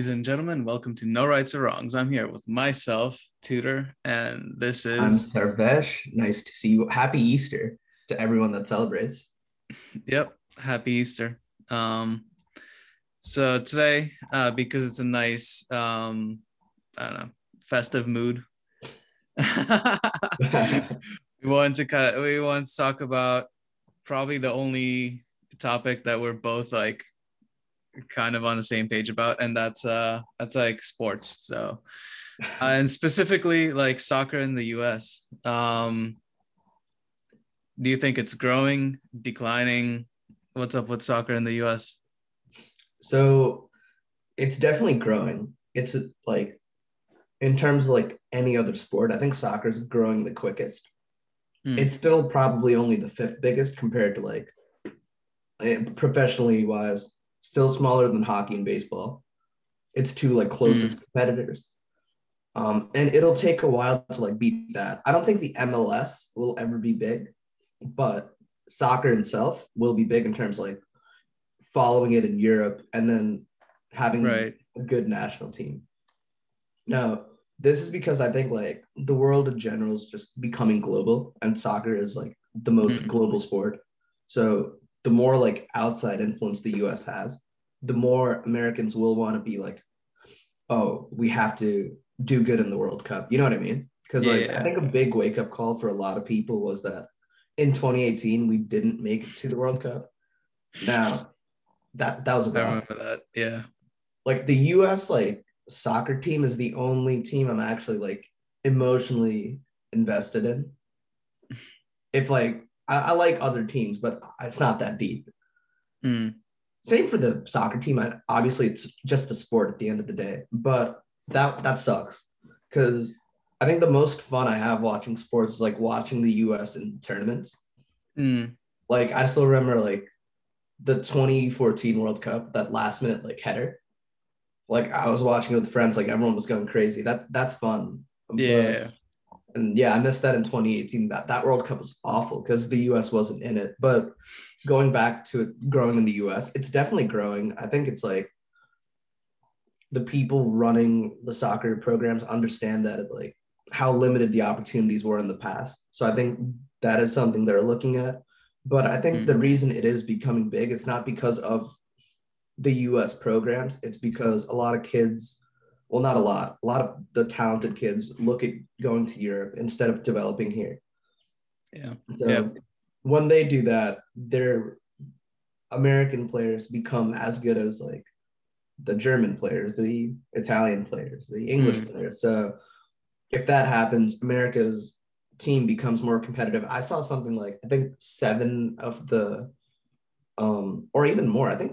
Ladies and gentlemen. Welcome to No Rights or Wrongs. I'm here with myself, Tutor, and this is. I'm Sarvesh. Nice to see you. Happy Easter to everyone that celebrates. Yep. Happy Easter. Um, so today, uh, because it's a nice, um, I don't know, festive mood, we want to kind of, we want to talk about probably the only topic that we're both like kind of on the same page about and that's uh that's like sports so. Uh, and specifically like soccer in the US um do you think it's growing declining? What's up with soccer in the US so it's definitely growing. It's like in terms of like any other sport i think soccer is growing the quickest. Hmm. it's still probably only the fifth biggest compared to like eh, professionally wise still smaller than hockey and baseball it's two like closest competitors um and it'll take a while to like beat that i don't think the mls will ever be big but soccer itself will be big in terms of like following it in europe and then having right a good national team. Now, this is because I think like the world in general is just becoming global and soccer is like the most Mhm. global sport. So the more like outside influence the US has, the more Americans will want to be like, oh, we have to do good in the World Cup. You know what I mean? Because like Yeah. I think a big wake up call for a lot of people was that in 2018 we didn't make it to the World Cup. Now that that was a i remember that yeah like the US like soccer team is the only team I'm actually like emotionally invested in. If like I, I like other teams, but it's not that deep. Mm. Same for the soccer team. I, obviously, it's just a sport at the end of the day, but that that sucks because I think the most fun I have watching sports is like watching the U.S. in tournaments. Mm. Like I still remember like the 2014 World Cup, that last minute like header. Like I was watching with friends, like everyone was going crazy. That that's fun. But- yeah and yeah, I missed that in 2018. That that World Cup was awful because the US wasn't in it. But going back to it growing in the US, it's definitely growing. I think it's like the people running the soccer programs understand that it, like how limited the opportunities were in the past. So I think that is something they're looking at. But I think the mm-hmm. reason it is becoming big, it's not because of the US programs. It's because a lot of kids, well, not a lot, a lot of the talented kids look at going to Europe instead of developing here. yeah So Yeah. when they do that, their American players become as good as like the German players, the Italian players, the English Mm. players. So if that happens, America's team becomes more competitive. I saw something like I think seven of the um or even more, I think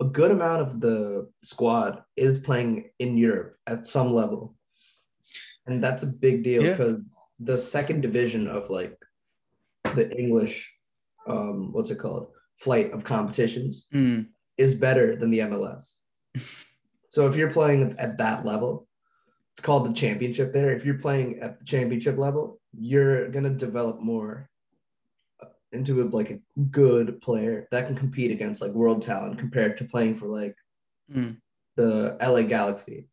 a good amount of the squad is playing in Europe at some level. And that's a big deal Yeah. because the second division of like the English um what's it called? Flight of competitions Mm. is better than the MLS. so if you're playing at that level, it's called the championship there. If you're playing at the championship level, you're gonna develop more into a, like a good player that can compete against like world talent compared to playing for like Mm. the LA Galaxy.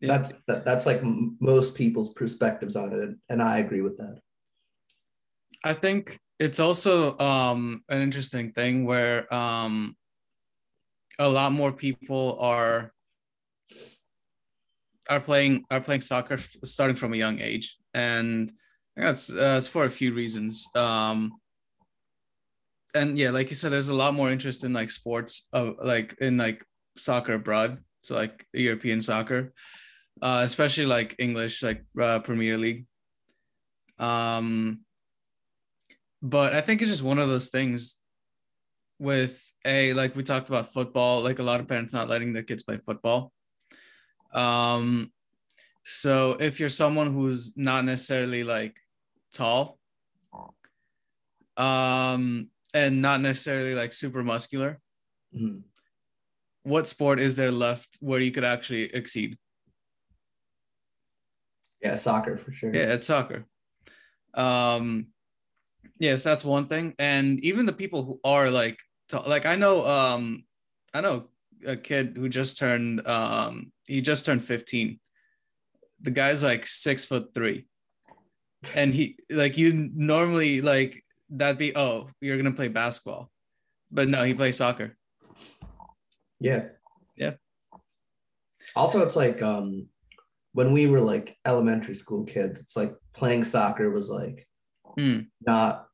Yeah. That's that, that's like m- most people's perspectives on it, and I agree with that. I think it's also um, an interesting thing where um, a lot more people are are playing are playing soccer starting from a young age, and that's uh, it's for a few reasons. Um, and yeah, like you said, there's a lot more interest in like sports of like in like soccer abroad, so like European soccer, uh, especially like English, like uh, Premier League. Um, but I think it's just one of those things with a like we talked about football, like a lot of parents not letting their kids play football. Um, so if you're someone who's not necessarily like tall, um, and not necessarily like super muscular, Mhm. what sport is there left where you could actually exceed? Yeah, soccer for sure. Yeah, it's soccer. Um, yes, that's one thing. And even the people who are like, t- like I know, um, I know a kid who just turned um he just turned 15. The guy's like six foot three. And he like you normally like that'd be oh, you're gonna play basketball. But no, he plays soccer. Yeah. Yeah. Also, it's like um when we were like elementary school kids, it's like playing soccer was like Mm. not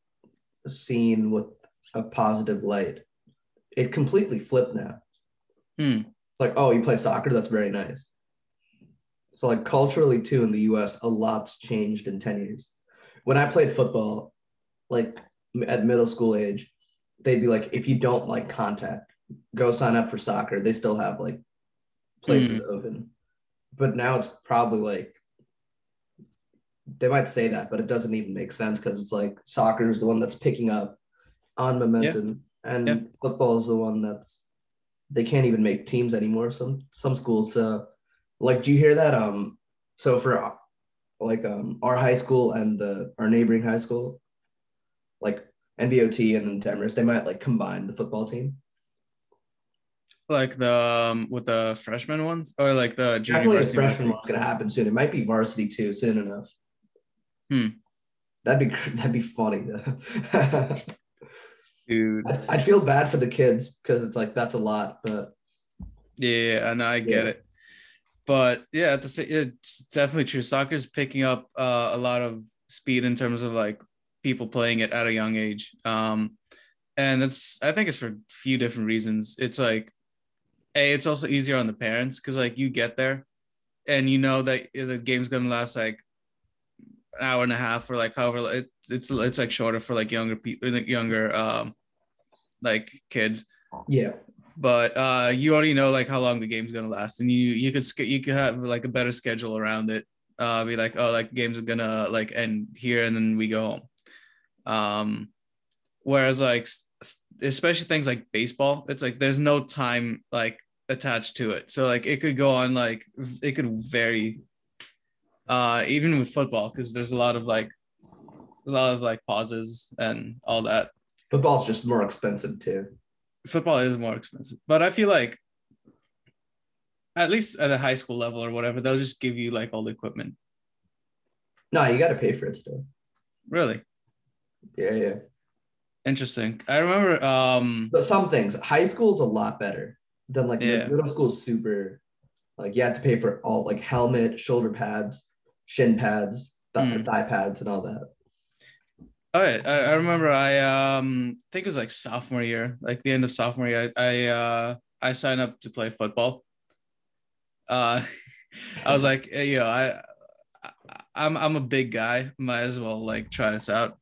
seen with a positive light. It completely flipped now. Hmm. It's like, oh, you play soccer? That's very nice. So, like, culturally, too, in the US, a lot's changed in 10 years. When I played football, like at middle school age, they'd be like, if you don't like contact, go sign up for soccer. They still have like places open. But now it's probably like, they might say that, but it doesn't even make sense because it's like soccer is the one that's picking up on momentum, and Yeah. football is the one that's they can't even make teams anymore. Some some schools, uh, like, do you hear that? Um, so for like um our high school and the our neighboring high school, like NBOT and then Demers, they might like combine the football team. Like the um, with the freshman ones or like the junior Definitely varsity, freshman one's gonna happen soon. It might be varsity too soon enough. Hmm. That'd be that'd be funny though. dude. I'd, I'd feel bad for the kids because it's like that's a lot, but Yeah, and I get Yeah. it. But yeah, at the it's definitely true. Soccer's picking up uh, a lot of speed in terms of like people playing it at a young age. Um, and it's I think it's for a few different reasons. It's like, a it's also easier on the parents because like you get there, and you know that the game's gonna last like an hour and a half or like however it, it's it's like shorter for like younger people, like younger um, like kids yeah, but uh you already know like how long the game's gonna last and you you could you could have like a better schedule around it uh be like oh like games are gonna like end here and then we go home. Um whereas like especially things like baseball it's like there's no time like attached to it. So like it could go on like it could vary uh even with football because there's a lot of like there's a lot of like pauses and all that. Football's just more expensive too. Football is more expensive, but I feel like at least at a high school level or whatever, they'll just give you like all the equipment. No, you got to pay for it still. Really Yeah, yeah. interesting. I remember. Um, But some things, high school is a lot better than like Yeah. middle school's super. Like you have to pay for all like helmet, shoulder pads, shin pads, th- Mm. thigh pads, and all that. Oh, yeah, I, I remember. I um think it was like sophomore year, like the end of sophomore year. I I uh I signed up to play football. Uh, I was like, hey, know, I, I I'm I'm a big guy. Might as well like try this out.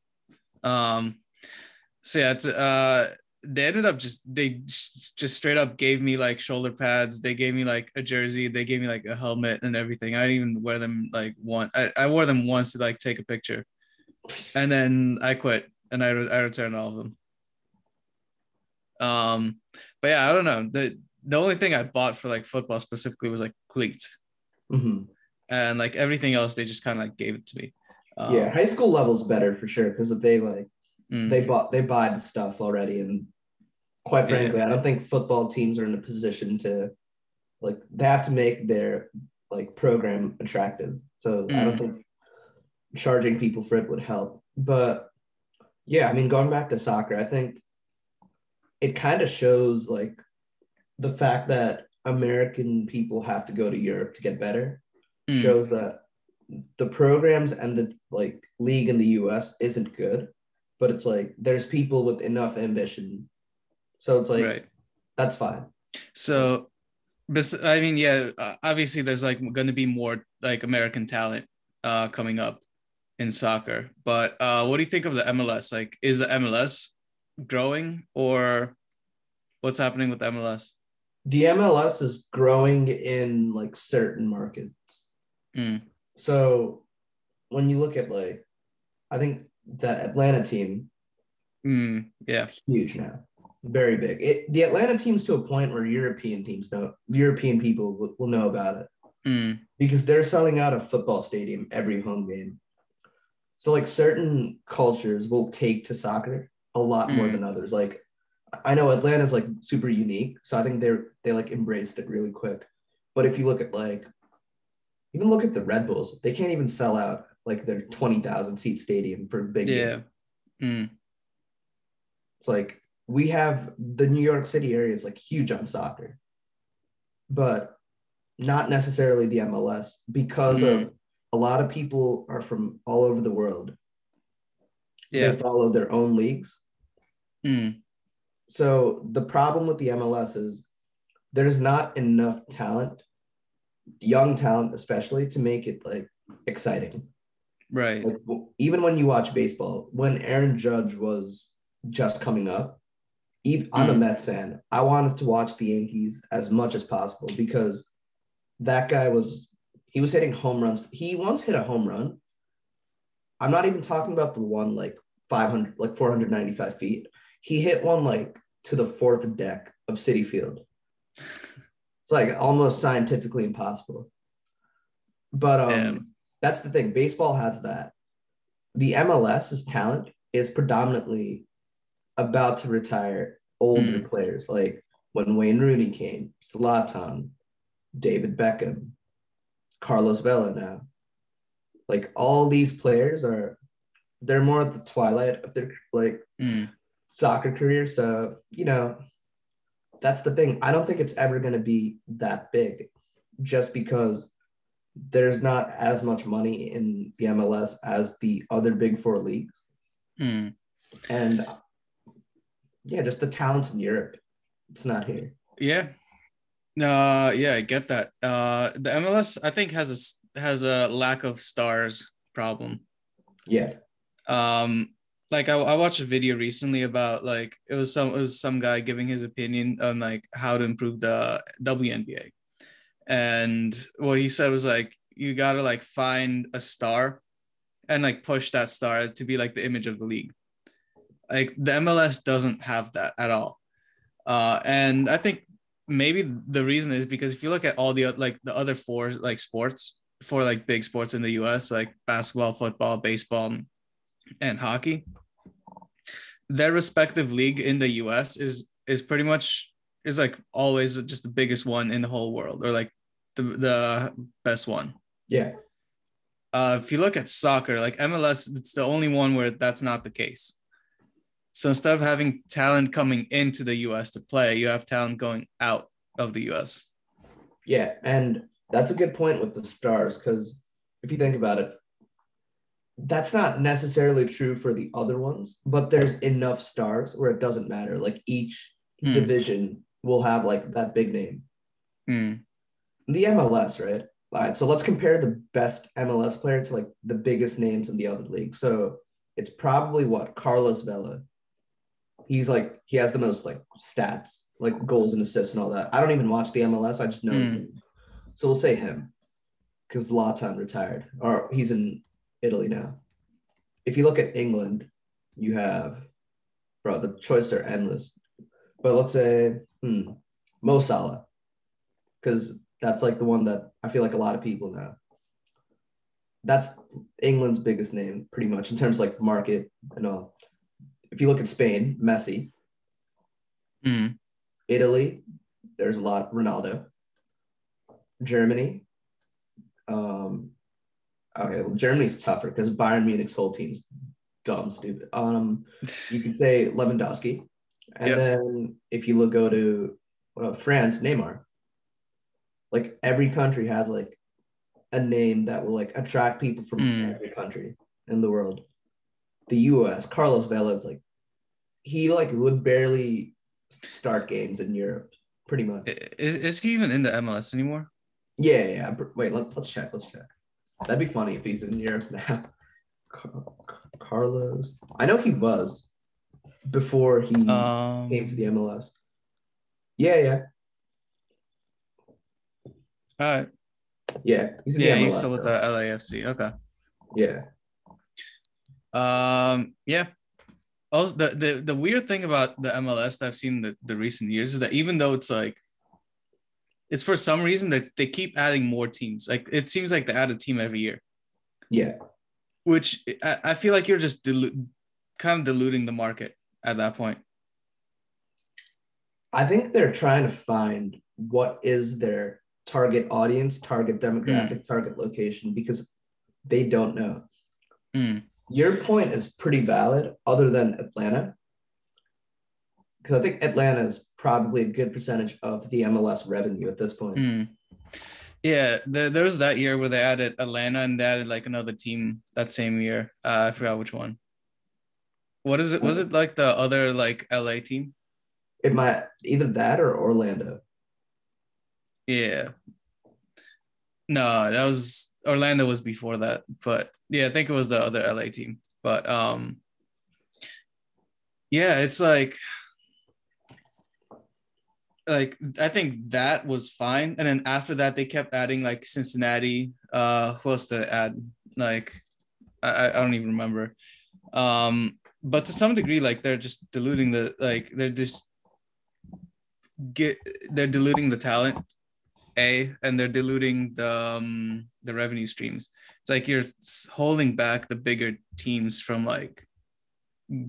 Um, so yeah, it's uh they ended up just they just straight up gave me like shoulder pads. They gave me like a jersey. They gave me like a helmet and everything. I didn't even wear them like one. I, I wore them once to like take a picture, and then I quit and I re- I returned all of them. Um, but yeah, I don't know. the The only thing I bought for like football specifically was like cleats, Mhm. and like everything else they just kind of like gave it to me. Um, yeah, high school level's better for sure because if they like mm, they bought they buy the stuff already, and quite Yeah. frankly, I don't think football teams are in a position to like they have to make their like program attractive. So I don't Mm. think charging people for it would help. But yeah, I mean, going back to soccer, I think it kind of shows like the fact that American people have to go to Europe to get better mm, shows that the programs and the like league in the US isn't good, but it's like there's people with enough ambition. So it's like right. that's fine. So, I mean, yeah, obviously there's like going to be more like American talent uh, coming up in soccer. But uh, what do you think of the MLS? Like, is the MLS growing or what's happening with MLS? The MLS is growing in like certain markets. Mm, So when you look at like I think that Atlanta team mm, yeah. huge now. Very big. It, the Atlanta team's to a point where European teams know European people will, will know about it. Mm, because they're selling out a football stadium every home game. So like certain cultures will take to soccer a lot more Mm. than others. Like I know Atlanta's like super unique, so I think they're they like embraced it really quick. But if you look at like even look at the Red Bulls, they can't even sell out like their 20,000 seat stadium for a big Yeah. game. Mm. It's like we have the New York City area is like huge on soccer, but not necessarily the MLS because of a lot of people are from all over the world. Yeah. They follow their own leagues. Mm. So the problem with the MLS is there's not enough talent, young talent especially, to make it like exciting. Right. Like even when you watch baseball, when Aaron Judge was just coming up, even, I'm a Mm. Mets fan. I wanted to watch the Yankees as much as possible because that guy was he was hitting home runs. He once hit a home run. I'm not even talking about the one like 500, like 495 feet. He hit one like to the fourth deck of Citi Field. It's like almost scientifically impossible. But um, that's the thing. Baseball has that. The MLS's talent is predominantly about to retire older players, like when Wayne Rooney came, Zlatan, David Beckham, Carlos Vela now. Like all these players are they're more at the twilight of their like Mm. soccer career. So, you know, that's the thing. I don't think it's ever going to be that big just because there's not as much money in the MLS as the other big four leagues. Mm. And yeah, just the talents in Europe. It's not here. Yeah. Uh yeah, I get that. Uh the MLS I think has a has a lack of stars problem. Yeah. Um like I, I watched a video recently about like it was some it was some guy giving his opinion on like how to improve the WNBA. And what he said was like you got to like find a star and like push that star to be like the image of the league. Like the MLS doesn't have that at all. Uh and I think maybe the reason is because if you look at all the like the other four like sports for like big sports in the US like basketball, football, baseball, and hockey, their respective league in the US is is pretty much is like always just the biggest one in the whole world or like the the best one. Yeah. Uh, if you look at soccer, like MLS, it's the only one where that's not the case. So instead of having talent coming into the US to play, you have talent going out of the US. Yeah. And that's a good point with the stars because if you think about it, that's not necessarily true for the other ones, but there's enough stars where it doesn't matter. Like each Hmm. division will have like that big name. Hmm. the MLS, right? All right, so let's compare the best MLS player to like the biggest names in the other league. So it's probably what Carlos Vela. He's like he has the most like stats, like goals and assists and all that. I don't even watch the MLS. I just know Mm. So we'll say him because Zlatan retired or he's in Italy now. If you look at England, you have bro, the choices are endless. But let's say hmm, Mo Salah because that's like the one that I feel like a lot of people know. That's England's biggest name, pretty much in terms of like market and all. If you look at Spain, Messi, Hmm. Italy, there's a lot. Ronaldo, Germany. Um, okay, well, Germany's tougher because Bayern Munich's whole team's dumb, stupid. Um, you could say Lewandowski, and Yep. then if you look go to uh, France, Neymar. Like every country has like a name that will like attract people from Mm. every country in the world. The U.S. Carlos Vela is like he like would barely start games in Europe, pretty much. Is, is he even in the MLS anymore? Yeah, yeah. Wait, let, let's check. Let's check. That'd be funny if he's in Europe now. Carlos, I know he was before he Um, came to the MLS. Yeah, yeah, all right. yeah. He's in Yeah, the MLS. he's still with the LAFC. Okay. Yeah, Um, yeah. Also, the, the the weird thing about the MLS that I've seen in the, the recent years is that even though it's like, it's for some reason that they keep adding more teams. Like it seems like they add a team every year, yeah, which I, I feel like you're just dilu- kind of diluting the market at that point. I think they're trying to find what is their target audience, target demographic, target location because they don't know. Mm. Your point is pretty valid, other than Atlanta, because I think Atlanta is probably a good percentage of the MLS revenue at this point. Mm. Yeah, there, there was that year where they added Atlanta and they added like another team that same year. Uh, I forgot which one. What is it? Was it like the other like LA team? It might either that or Orlando. Yeah. No, that was Orlando was before that, but yeah, I think it was the other LA team. But um yeah, it's like like I think that was fine. And then after that they kept adding like Cincinnati. Uh who else did add? Like I, I don't even remember. Um but to some degree, like they're just diluting the like they're just get they're diluting the talent a and they're diluting the um, the revenue streams it's like you're holding back the bigger teams from like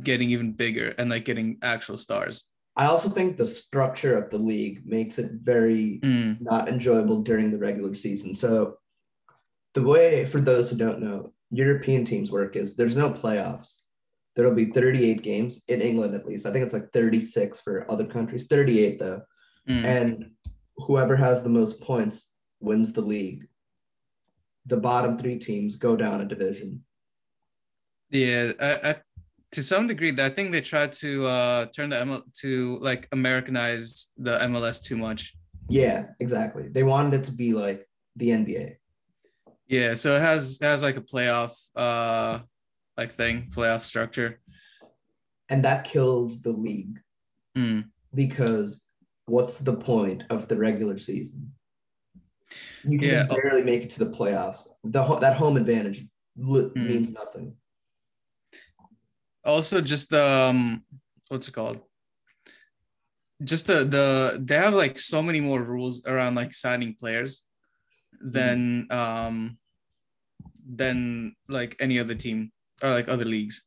getting even bigger and like getting actual stars I also think the structure of the league makes it very Mm, not enjoyable during the regular season. So, the way for those who don't know, European teams work is there's no playoffs. There'll be 38 games in England, at least. I think it's like 36 for other countries, 38 though. mm. And whoever has the most points wins the league. The bottom three teams go down a division. yeah I, I to some degree i think they tried to uh turn the ML, to like americanize the mls too much Yeah, exactly. They wanted it to be like the NBA. yeah so it has has like a playoff uh like thing playoff structure And that kills the league Mm. because what's the point of the regular season? You can Yeah. just barely make it to the playoffs. The that home advantage li- Mm. means nothing. also just um what's it called just the the they have like so many more rules around like signing players than um than like any other team or like other leagues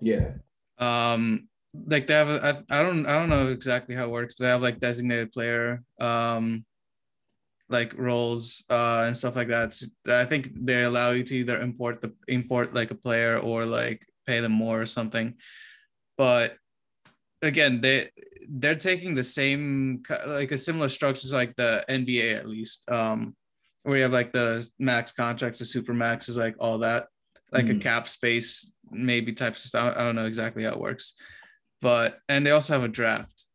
Yeah. um like they have a, I, I don't i don't know exactly how it works but they have like designated player um like roles uh and stuff like that. It's- i think they allow you to either import the import like a player or like pay them more or something. But again they they're taking the same like a similar structures like the nba at least um where you have like the max contracts the super max is like all that like a Mhm. cap space maybe type of stuff. I don't know exactly how it works but and they also have a draft.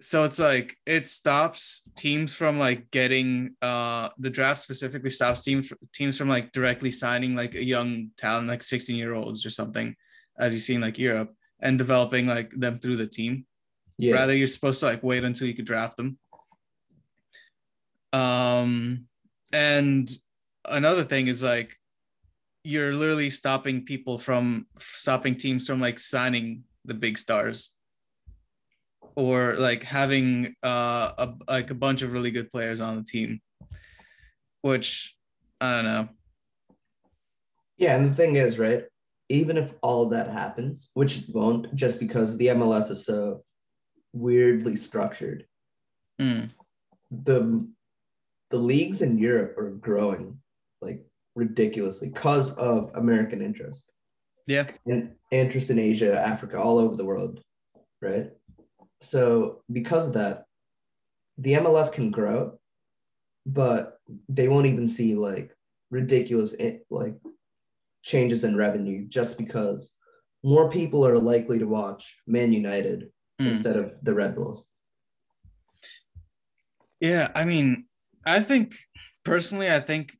So it's like it stops teams from like getting uh the draft specifically stops teams teams from like directly signing like a young talent like 16 year olds or something as you see in like europe and developing like them through the team. Yeah. rather you're supposed to like wait until you could draft them. Um and another thing is like you're literally stopping people from stopping teams from like signing the big stars. Or like having uh a, like a bunch of really good players on the team. Which i don't know. Yeah, and the thing is, right? Even if all that happens, which it won't, just because the MLS is so weirdly structured, Mm, the the leagues in Europe are growing like ridiculously because of American interest yeah and interest in Asia, Africa, all over the world, right? So because of that, the MLS can grow, but they won't even see like ridiculous eh, like changes in revenue just because more people are likely to watch Man United Mm. instead of the Red Bulls. Yeah, I mean, I think personally, I think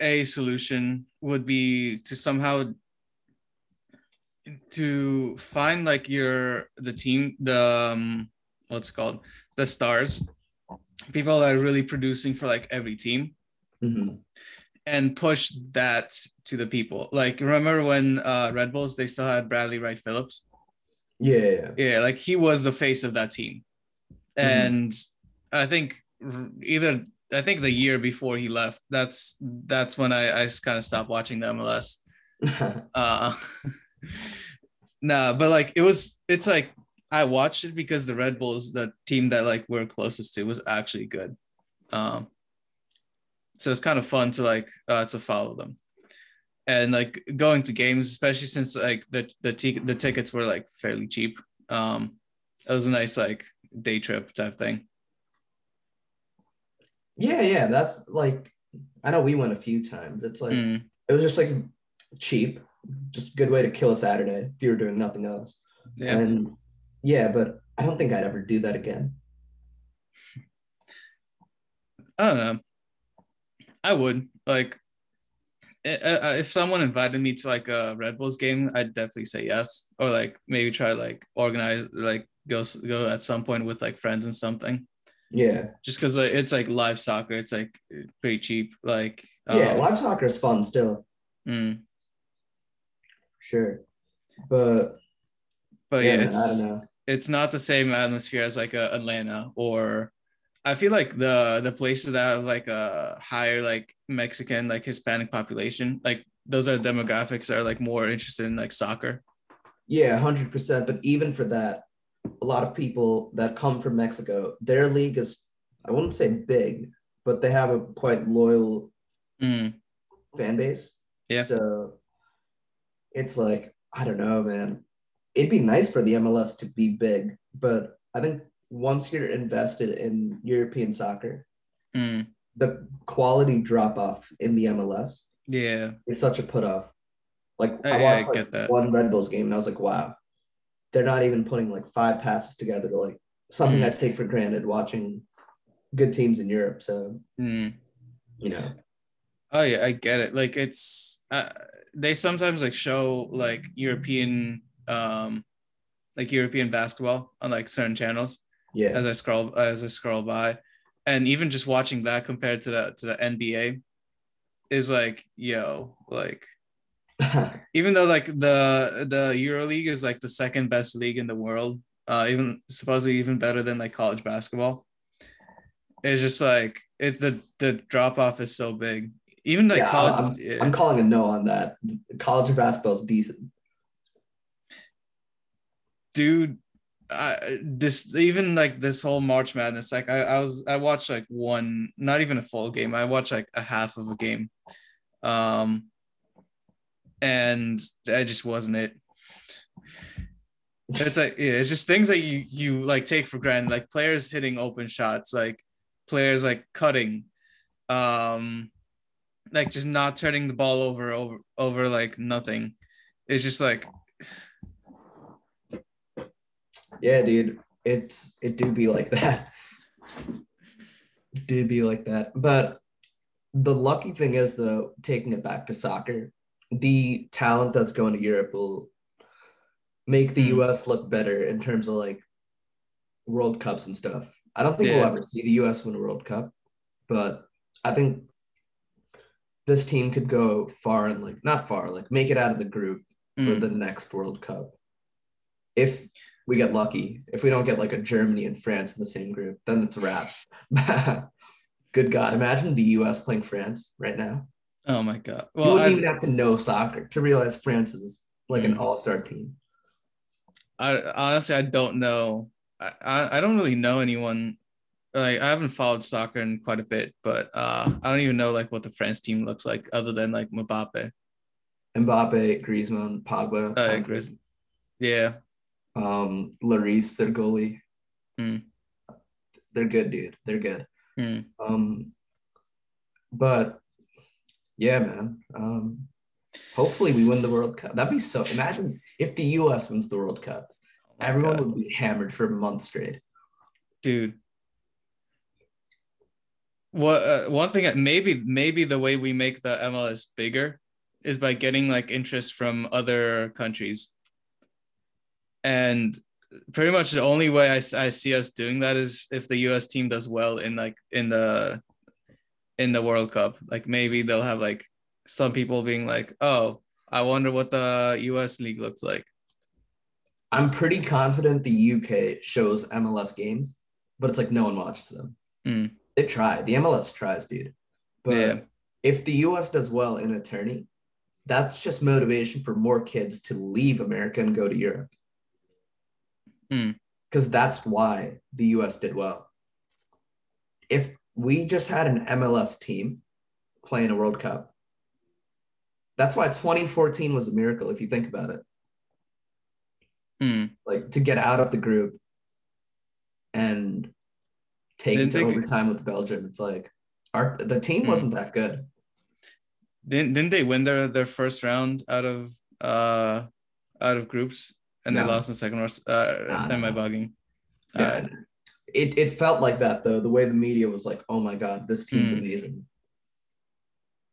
a solution would be to somehow to find like your the team the um, what's it called? The stars. People that are really producing for like every team. Mhm. and push that to the people. Like remember when uh red bulls they still had bradley wright phillips? Yeah, yeah, like he was the face of that team. Mhm. and i think either i think the year before he left that's that's when i i kind of stopped watching the mls uh nah but like it was it's like I watched it because the Red Bulls, the team that like we're closest to, was actually good. Um, so it's kind of fun to like uh, to follow them, and like going to games, especially since like the the t- the tickets were like fairly cheap. Um, it was a nice like day trip type thing. Yeah, yeah, that's like I know we went a few times. It's like Mm, it was just like cheap, just good way to kill a Saturday if you were doing nothing else. yeah. And yeah, but I don't think I'd ever do that again. I don't know. I would like i- if someone invited me to like a Red Bulls game, I'd definitely say yes, or like maybe try like organize like go go at some point with like friends and something. Yeah, Just because it's like live soccer, it's like pretty cheap. Like yeah, um, live soccer is fun still, mm. Sure, but but yeah, yeah, it's I don't know. it's not the same atmosphere as like a Atlanta or I feel like the the places that have like a higher like Mexican like Hispanic population like those are demographics that are like more interested in like soccer. Yeah, hundred percent. But even for that, a lot of people that come from Mexico, their league is I wouldn't say big, but they have a quite loyal Mm, fan base. Yeah. So it's like, I don't know, man. It'd be nice for the MLS to be big, but I think once you're invested in European soccer, mm, the quality drop off in the MLS yeah, is such a put off. Like I- I, I watched like, get that. one Red Bulls game and I was like, wow, they're not even putting like five passes together to like something Mm. I take for granted watching good teams in Europe. So, mm. you know, Oh yeah, I get it. Like it's uh, they sometimes like show like European um like European basketball on like certain channels. yeah. as I scroll as I scroll by, and even just watching that compared to the to the NBA is like yo like even though like the the EuroLeague is like the second best league in the world, uh, even supposedly even better than like college basketball. It's just like it's the the drop off is so big. Even like yeah, college, I'm, yeah. I'm calling a no on that. College basketball is decent. dude I, this even like this whole march madness like I, I was i watched like one not even a full game i watched like a half of a game um and that just wasn't it it's like yeah, it's just things that you you like take for granted like players hitting open shots like players like cutting um like just not turning the ball over over over like nothing it's just like Yeah, dude. It's it do be like that. It do be like that. But the lucky thing is though, taking it back to soccer, the talent that's going to Europe will make the Hmm. US look better in terms of like World Cups and stuff. I don't think Yeah. we'll ever see the US win a World Cup, but I think this team could go far and like not far, like make it out of the group for mm, the next World Cup. If we get lucky, if we don't get like a Germany and France in the same group, then it's wraps. Good God, imagine the US playing France right now. oh my god you well wouldn't I, even have to know soccer to realize France is like an Mm. all star team. I honestly I don't know. I I don't really know anyone. Like I haven't followed soccer in quite a bit, but uh I don't even know like what the France team looks like other than like Mbappe. Mbappe, Griezmann, Pogba, Uh, Kanté, yeah. um, Lloris, their goalie. Mm. They're good, dude. They're good. Mm. Um, but yeah, man. Um, hopefully we win the World Cup. That'd be so. Imagine if the U.S. wins the World Cup. Oh Everyone God. would be hammered for a month straight. dude. What uh, one thing that maybe maybe the way we make the MLS bigger is by getting like interest from other countries. And pretty much the only way I, I see us doing that is if the US team does well in like in the in the World Cup. Like maybe they'll have like some people being like, "Oh, I wonder what the US league looks like." I'm pretty confident the UK shows MLS games, but it's like no one watches them. Mm. They try. The MLS tries, dude. But Yeah. if the US does well in a tourney, that's just motivation for more kids to leave America and go to Europe. Hmm. because that's why the US did well. If we just had an MLS team playing a World Cup, that's why 2014 was a miracle if you think about it. Hmm. Like to get out of the group and Didn't to overtime with Belgium. It's like our the team Hmm. wasn't that good. Didn't didn't they win their their first round out of uh out of groups and they lost in the second round? Uh, Nah, am I bugging? Yeah. It, it felt like that though. The way the media was like, oh my God, this team's Hmm. amazing.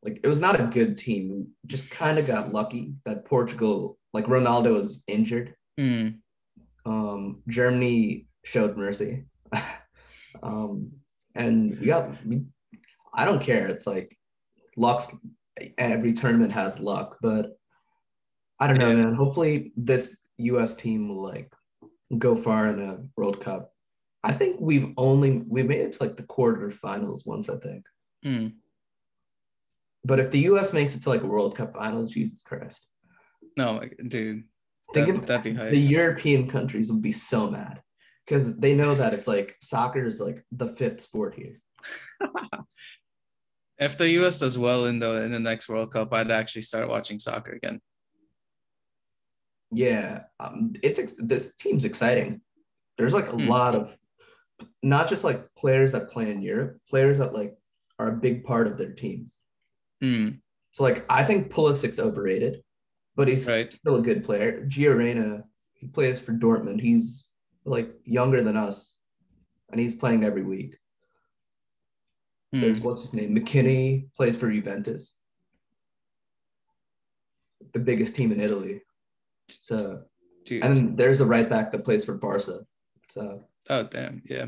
Like it was not a good team. Just kind of got lucky that Portugal, like Ronaldo was injured. Hmm. Um, Germany showed mercy. um, and we got we, I don't care. It's like luck's every tournament has luck, but I don't know, Yeah. man. Hopefully this US team will like go far in a World Cup. I think we've only we made it to like the quarterfinals once, I think. Hmm. But if the US makes it to like a World Cup final, Jesus Christ. No, dude. Think That, of that'd be high. the European countries would be so mad because they know that it's like soccer is like the fifth sport here. if the US does well in the in the next World Cup, I'd actually start watching soccer again. Yeah, um, it's ex- this team's exciting. There's like a Hmm. lot of not just like players that play in Europe, players that like are a big part of their teams. Hmm. So like I think Pulisic's overrated, but he's Right. still a good player. Gio Reyna, he plays for Dortmund. He's like younger than us, and he's playing every week. Hmm. There's what's his name? McKennie plays for Juventus, the biggest team in Italy. So, Dude. and then there's a right back that plays for Barca. So, oh damn. Yeah.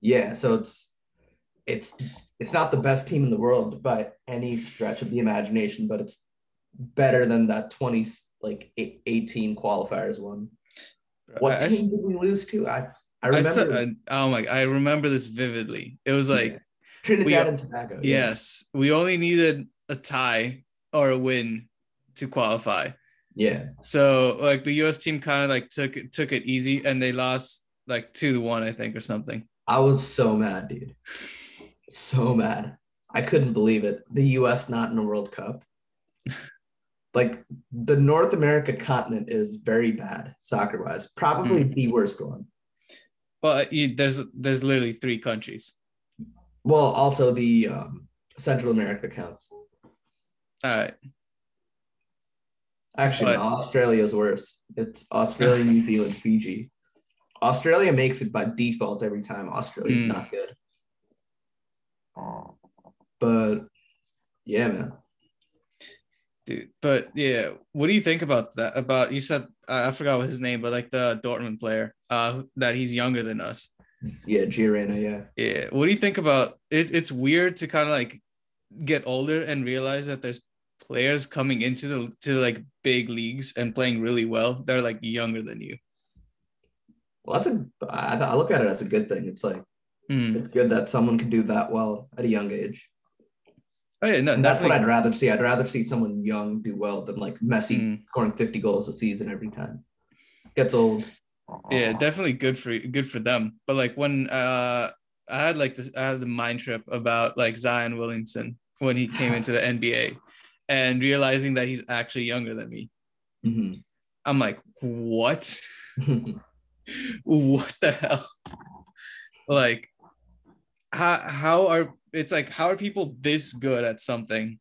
yeah, so it's it's it's not the best team in the world by any stretch of the imagination, but it's better than that 20 like 18 qualifiers one. What I- I team did we lose to? I I I remember said, uh, oh my! I remember this vividly. It was like, Trinidad we- and Tobago. yeah. yes, we only needed a tie or a win to qualify. Yeah. So like the U.S. team kind of like took it took it easy, and they lost like two to one, I think, or something. I was so mad, dude. So mad. I couldn't believe it. The US not in a World Cup. Like the North America continent is very bad soccer wise. Probably the worst one. Well, you, there's there's literally three countries. Well, also the um, Central America counts. All right. Actually, no, Australia's worse. It's Australia, New Zealand, Fiji. Australia makes it by default every time. Australia's Hmm. not good. But yeah, man. Dude. But yeah, what do you think about that? About you said uh, I forgot what his name, but like the Dortmund player, uh, that he's younger than us. Yeah, Gio Reyna, yeah. Yeah. What do you think about it? It's weird to kind of like get older and realize that there's players coming into the to like big leagues and playing really well. They're like younger than you. Well, that's a. I, I look at it as a good thing. It's like Hmm. it's good that someone can do that well at a young age. Oh yeah, no, And that's what. I'd rather see. I'd rather see someone young do well than like Messi Mm. scoring 50 goals a season every time. Gets old. yeah definitely good for good for them but like when uh i had like this i had the mind trip about like zion williamson when he came into the nba and realizing that he's actually younger than me Mhm. i'm like what what the hell like how how are it's like how are people this good at something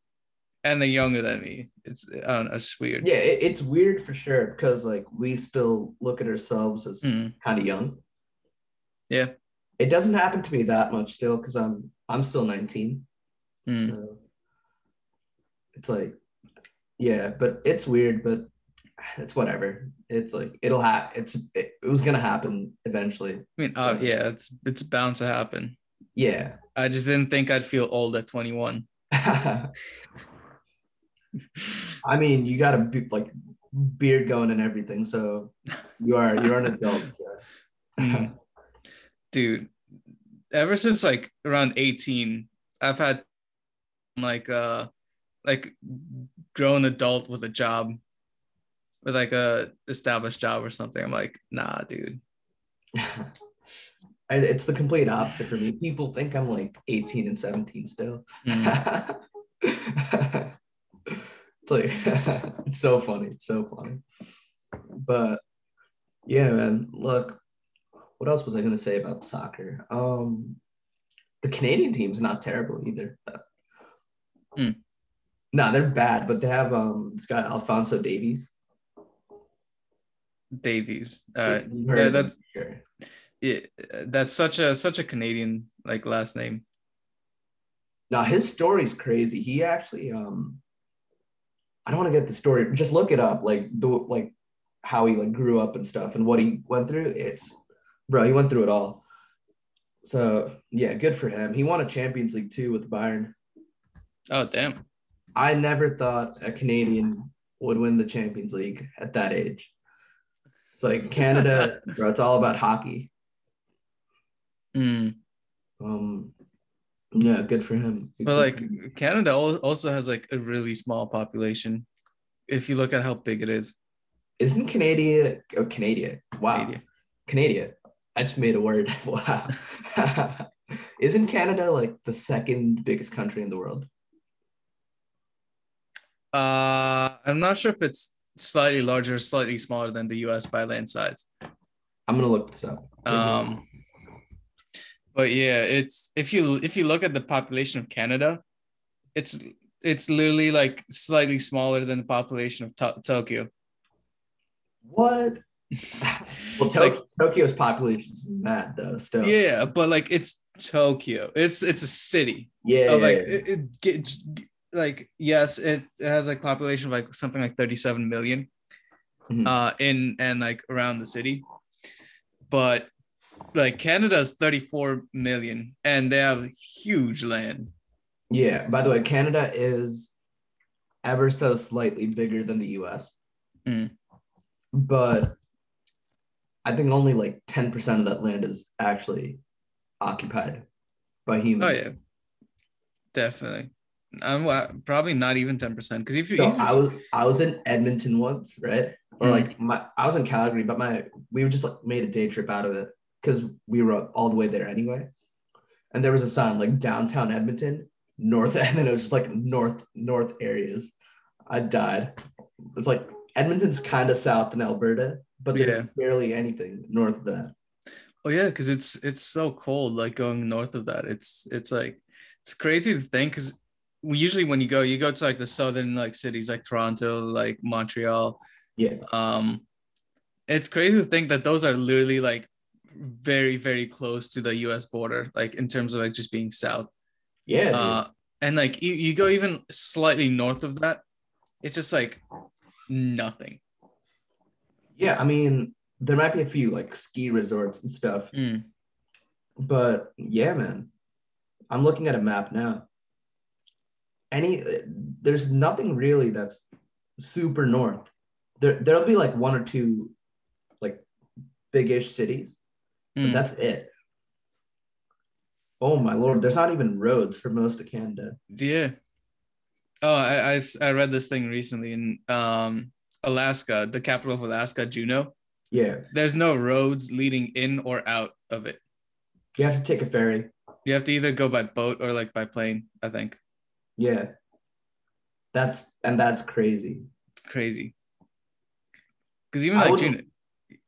and they're younger than me it's i don't know it's weird yeah, it, it's weird for sure because like we still look at ourselves as Mm, kind of young. yeah It doesn't happen to me that much still because I'm I'm still 19. Mm. So it's like, yeah, but it's weird, but it's whatever. It's like it'll happen. It's it, it was gonna happen eventually. i mean uh, yeah it's it's bound to happen Yeah. I just didn't think I'd feel old at 21. I mean, you got a be- like beard going and everything, so you are you're an adult. so. Mm. Dude, ever since like around 18, I've had like uh like grown adult with a job with like a established job or something. I'm like, nah, dude. it's the complete opposite for me. People think I'm like 18 and 17 still. Mm. it's like it's so funny. It's so funny. But yeah, man. Look, what else was I gonna say about soccer? Um the Canadian team's not terrible either. Hmm. No, nah, they're bad, but they have um this guy Alfonso Davies. Davies. Uh, yeah, that's sure. Yeah, that's such a such a Canadian like last name. Now his story's crazy. He actually um I don't want to get the story. Just look it up, like the like how he like grew up and stuff and what he went through. It's bro, he went through it all. So yeah, good for him. He won a Champions League too with Bayern. Oh damn! I never thought a Canadian would win the Champions League at that age. It's like Canada, bro. It's all about hockey. Mm. Um, yeah, good for him. Good but like Canada also has like a really small population. If you look at how big it is, isn't Canada? Oh, Canada. Wow, Canada. I just made a word. Wow. isn't Canada like the second biggest country in the world? Uh, I'm not sure if it's slightly larger, slightly smaller than the U.S. by land size. I'm gonna look this up. Um, but yeah, it's if you if you look at the population of Canada, it's it's literally like slightly smaller than the population of to- Tokyo. What? well, to- like, Tokyo's population's mad though. Still. Yeah, but like it's Tokyo. It's it's a city. Yeah. like yeah. it, it get, like yes, it has like population of like something like 37 million, mm-hmm. uh, in and like around the city, but like Canada's 34 million and they have huge land. Yeah. By the way, Canada is ever so slightly bigger than the US. Mm. But I think only like 10% of that land is actually occupied by humans. Oh yeah. Definitely. I'm uh, probably not even 10% because if you so. I was I was in Edmonton once, right? Or mm. like my I was in Calgary, but my we just like made a day trip out of it because we were all the way there anyway. And there was a sign like downtown Edmonton, north, and then it was just like north, north areas. I died. It's like Edmonton's kind of south in Alberta, but there's yeah. barely anything north of that. Oh yeah, because it's it's so cold. Like going north of that, it's it's like it's crazy to think because we usually when you go, you go to like the southern like cities like Toronto, like Montreal. Yeah. Um, it's crazy to think that those are literally like very very close to the U.S. border, like in terms of like just being south. Yeah. Uh, and like you, you go even slightly north of that, it's just like nothing. Yeah, I mean, there might be a few like ski resorts and stuff, mm. but yeah, man, I'm looking at a map now. Any, there's nothing really that's super north. There, there'll be like one or two, like, big-ish cities, Mm. But that's it. Oh my lord, there's not even roads for most of Canada. Yeah. Oh, I, I, I read this thing recently in um, Alaska, the capital of Alaska, Juneau. Yeah. There's no roads leading in or out of it. You have to take a ferry. You have to either go by boat or like by plane, I think. Yeah. That's and that's crazy. It's crazy. Because even I like Juneau.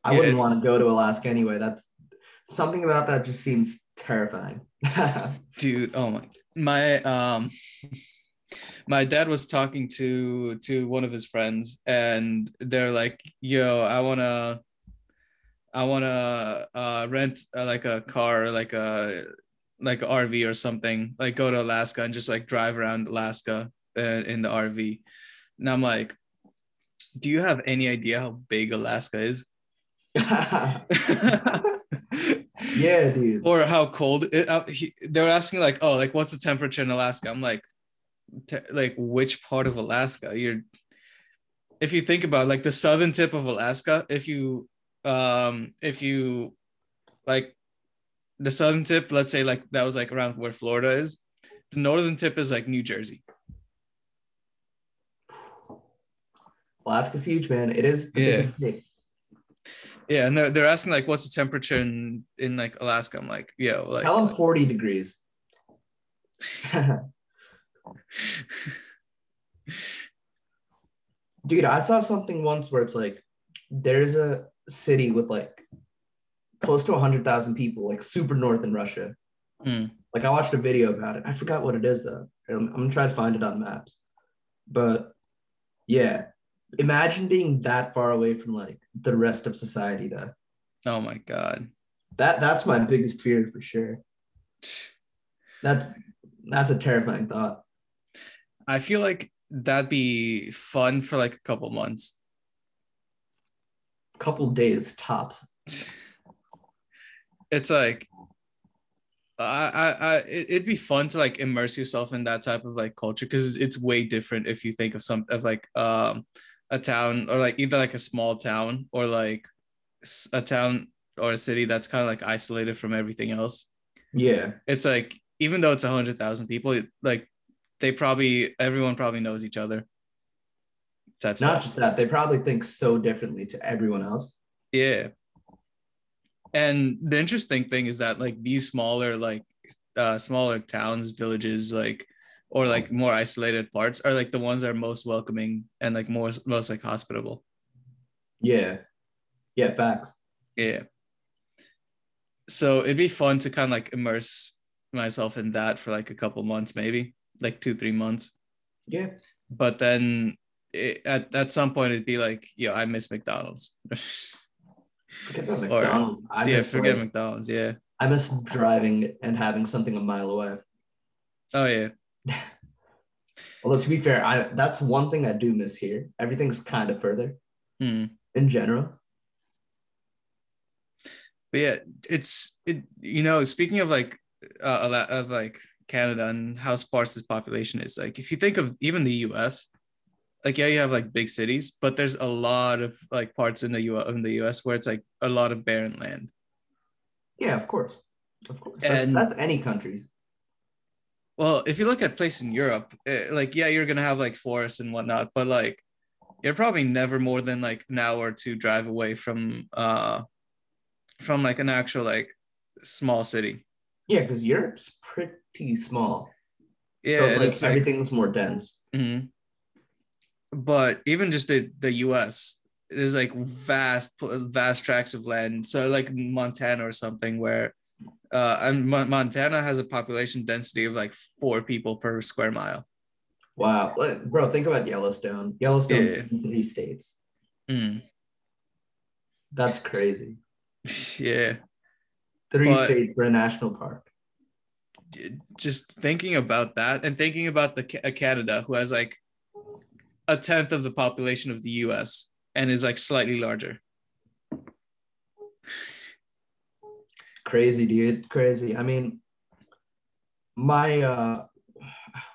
I yeah, wouldn't want to go to Alaska anyway. That's something about that just seems terrifying. Dude, oh my my um my dad was talking to to one of his friends and they're like, "Yo, I want to I want to uh rent uh, like a car like a like an RV or something, like go to Alaska and just like drive around Alaska uh, in the RV." And I'm like, "Do you have any idea how big Alaska is?" yeah, dude. Or how cold it, uh, he, they were asking like, oh, like what's the temperature in Alaska? I'm like, te- like which part of Alaska? You're, if you think about like the southern tip of Alaska, if you, um, if you, like, the southern tip, let's say like that was like around where Florida is. The northern tip is like New Jersey. Alaska's huge, man. It is the yeah. biggest state. Yeah, and they're, they're asking like, what's the temperature in in like Alaska? I'm like, yo, like, Tell them 40 degrees. Dude, I saw something once where it's like there's a city with like close to 100,000 people, like super north in Russia. Hmm. Like I watched a video about it. I forgot what it is though. I'm, I'm gonna try to find it on maps. But yeah, imagine being that far away from like the rest of society though. oh my god, That that's my biggest fear for sure. That's that's a terrifying thought. I feel like that'd be fun for like a couple months. couple days tops. It's like, I, I, I it- it'd be fun to like immerse yourself in that type of like culture because it's way different if you think of some of like um a town or like either like a small town or like a town or a city that's kind of like isolated from everything else. Yeah. It's like even though it's a hundred thousand people, like they probably everyone probably knows each other. Not stuff. just that, they probably think so differently to everyone else. Yeah. And the interesting thing is that like these smaller like uh smaller towns, villages, like or like more isolated parts are like the ones that are most welcoming and like more most like hospitable. Yeah. Yeah, facts. Yeah. So it'd be fun to kind of like immerse myself in that for like a couple months, maybe like two, three months. Yeah. But then it, at, at some point it'd be like, yo, I miss McDonald's. Forget about Or- McDonald's. I yeah, miss, forget like- McDonald's. Yeah. I miss driving and having something a mile away. Oh yeah. Although to be fair, I that's one thing I do miss here. Everything's kind of further Hmm. in general. but yeah it's it you know speaking of like uh, a lot of like canada and how sparse this population is like if you think of even the us like yeah you have like big cities but there's a lot of like parts in the u in the us where it's like a lot of barren land Yeah, of course. Of course. That's, And- that's any country. Well if you look at places in europe eh, like yeah you're gonna have like forests and whatnot but like you're probably never more than like an hour to drive away from uh from like an actual like small city Yeah, because Europe's pretty small. yeah so it's like it's like everything's more dense. Mhm. But even just the, the US, there's like vast, vast tracts of land. So like Montana or something where, uh, and Mon- Montana has a population density of like four people per square mile. Wow. Bro, think about Yellowstone. Yellowstone's Yeah. in three states. Mm. That's crazy. Yeah. Three But- states for a national park. Just thinking about that and thinking about the uh, Canada, who has like a tenth of the population of the US and is like slightly larger. Crazy, dude. Crazy. I mean, my uh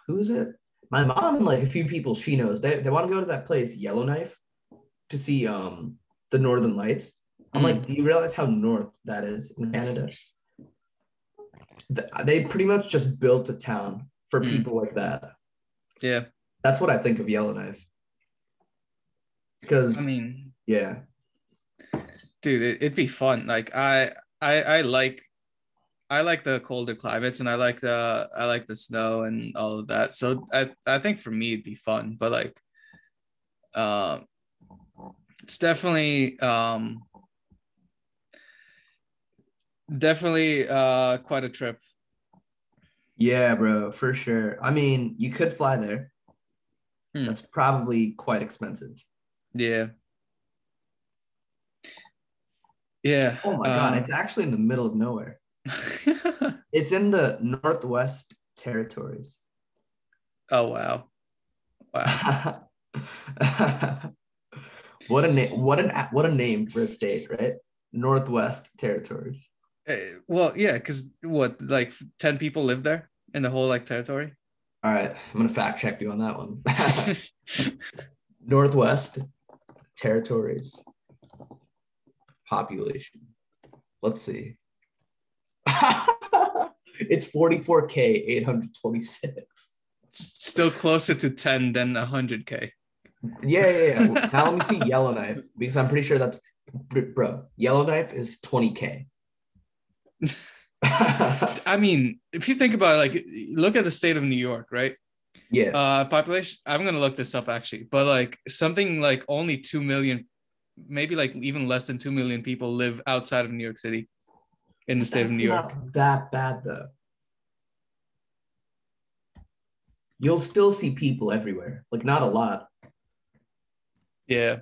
who is it? My mom and like a few people she knows, they, they want to go to that place, Yellowknife, to see um the Northern Lights. I'm Mm. like, do you realize how north that is in Canada? Th- They pretty much just built a town for Mm. people like that. Yeah. That's what I think of Yellowknife. Because I mean, yeah, dude it'd be fun like I, I i like i like the colder climates and i like the i like the snow and all of that so i i think for me it'd be fun but like um it's definitely um definitely uh quite a trip yeah, bro, for sure. I mean, you could fly there. Hmm. That's probably quite expensive. yeah yeah Oh my god, um, it's actually in the middle of nowhere. It's in the Northwest Territories. oh wow wow what a name! What an what a name for a state, right? Northwest Territories. Uh, well yeah because what like 10 people live there in the whole like territory All right, I'm gonna fact check you on that one. Northwest Territories population. Let's see. it's 44k 826. S- still closer to 10 than 100k Yeah, yeah, yeah. now let me see Yellowknife because I'm pretty sure that's bro. Yellowknife is 20k. I mean, if you think about it, like look at the state of New York, right? yeah, Uh population, I'm gonna look this up actually, but like something like only two million, maybe like even less than two million people live outside of New York City in the state of New York. Not that bad though. You'll still see people everywhere, like not a lot. Yeah.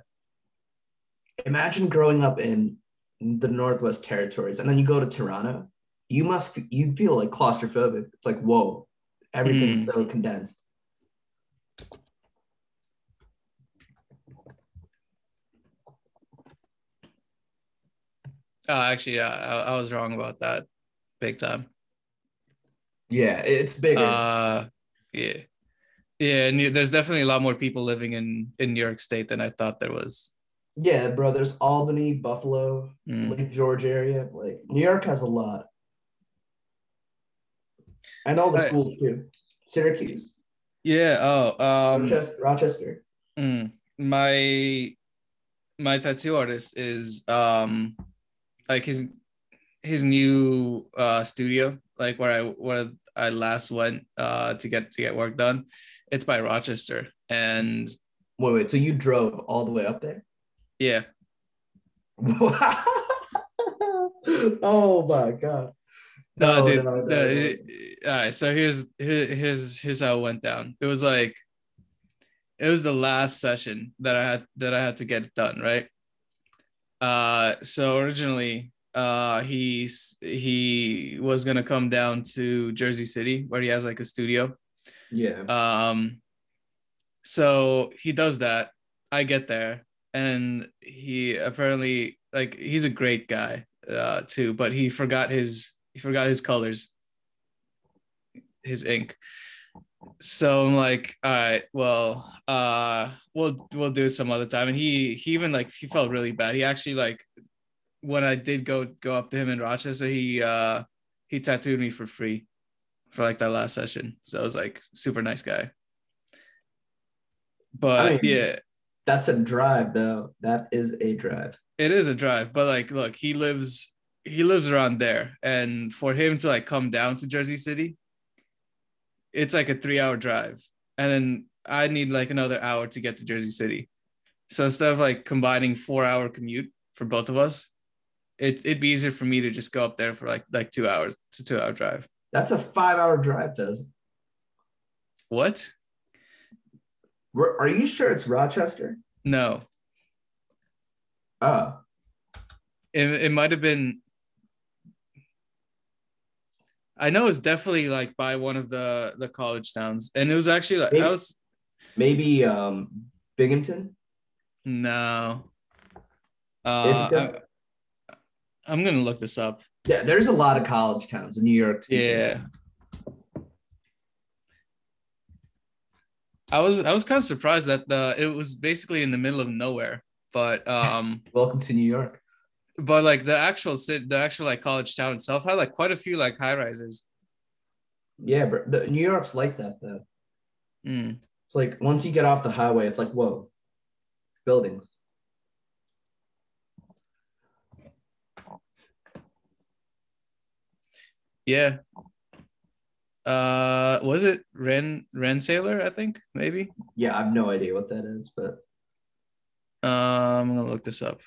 Imagine growing up in the Northwest Territories, and then you go to Toronto. You must you feel like claustrophobic. It's like whoa, everything's hmm. so condensed. Oh, actually, yeah, I, I was wrong about that, big time. Yeah, it's bigger. Uh, yeah, yeah. New, there's definitely a lot more people living in in New York State than I thought there was. yeah, bro. There's Albany, Buffalo, Mm. Lake George area. Like New York has a lot. And all the schools too. Syracuse, Yeah. Oh. Um. Rochester, Rochester. mm, my my tattoo artist is um like his his new uh studio like where I where I last went uh to get to get work done. It's by Rochester and Wait, wait. So you drove all the way up there? yeah. oh my god. No, No, dude. no, No, no, it- all right. So here's here- here's here's how it went down. It was like it was the last session that I had that I had to get done, right? Uh so originally uh he's he was gonna come down to Jersey City where he has like a studio. Yeah. Um so he does that. I get there and he apparently like he's a great guy uh too, but he forgot his he forgot his colors, his ink. So I'm like, all right, well, uh we'll we'll do it some other time. And he he even like he felt really bad. He actually like when I did go go up to him in Rochester, he uh he tattooed me for free for like that last session. So I was like super nice guy. But I mean- yeah, That's a drive though. That is a drive. it is a drive. But like, look, he lives he lives around there, and for him to like come down to Jersey City, it's like a three hour drive, and then I need like another hour to get to Jersey City. So instead of like combining four hour commute for both of us, it it'd be easier for me to just go up there for like like two hours. It's a two hour drive. That's a five hour drive though. What? Are you sure it's Rochester? No, Oh, it, it might have been i know it's definitely like by one of the the college towns and it was actually like i Maybe- was maybe um Binghamton. no uh I, i'm gonna look this up Yeah, there's a lot of college towns in New York. to be fair. yeah i was i was kind of surprised that the it was basically in the middle of nowhere but um Welcome to New York. But like the actual city the actual like college town itself had like quite a few like high risers Yeah, but the, New York's like that though. mm. It's like once you get off the highway, it's like whoa, buildings. Yeah. Uh, was it Ren Rensselaer? I think maybe. Yeah, I have no idea what that is, but Um, I'm gonna look this up.